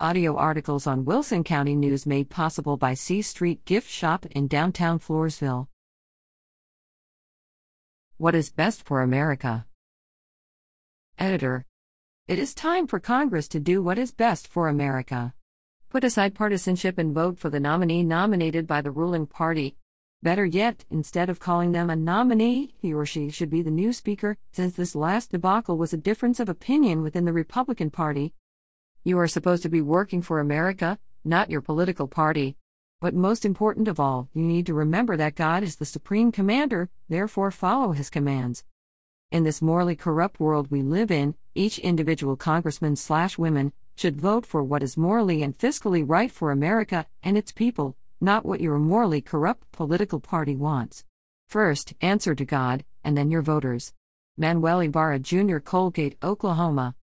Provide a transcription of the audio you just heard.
Audio articles on Wilson County News made possible by C Street Gift Shop in downtown Floresville. What is best for America? Editor It is time for Congress to do what is best for America. Put aside partisanship and vote for the nominee nominated by the ruling party. Better yet, instead of calling them a nominee, he or she should be the new Speaker, since this last debacle was a difference of opinion within the Republican Party. You are supposed to be working for America, not your political party. But most important of all, you need to remember that God is the supreme commander, therefore follow his commands. In this morally corrupt world we live in, each individual congressman slash woman should vote for what is morally and fiscally right for America and its people, not what your morally corrupt political party wants. First, answer to God, and then your voters. Manuel Ibarra Jr., Coalgate, Oklahoma.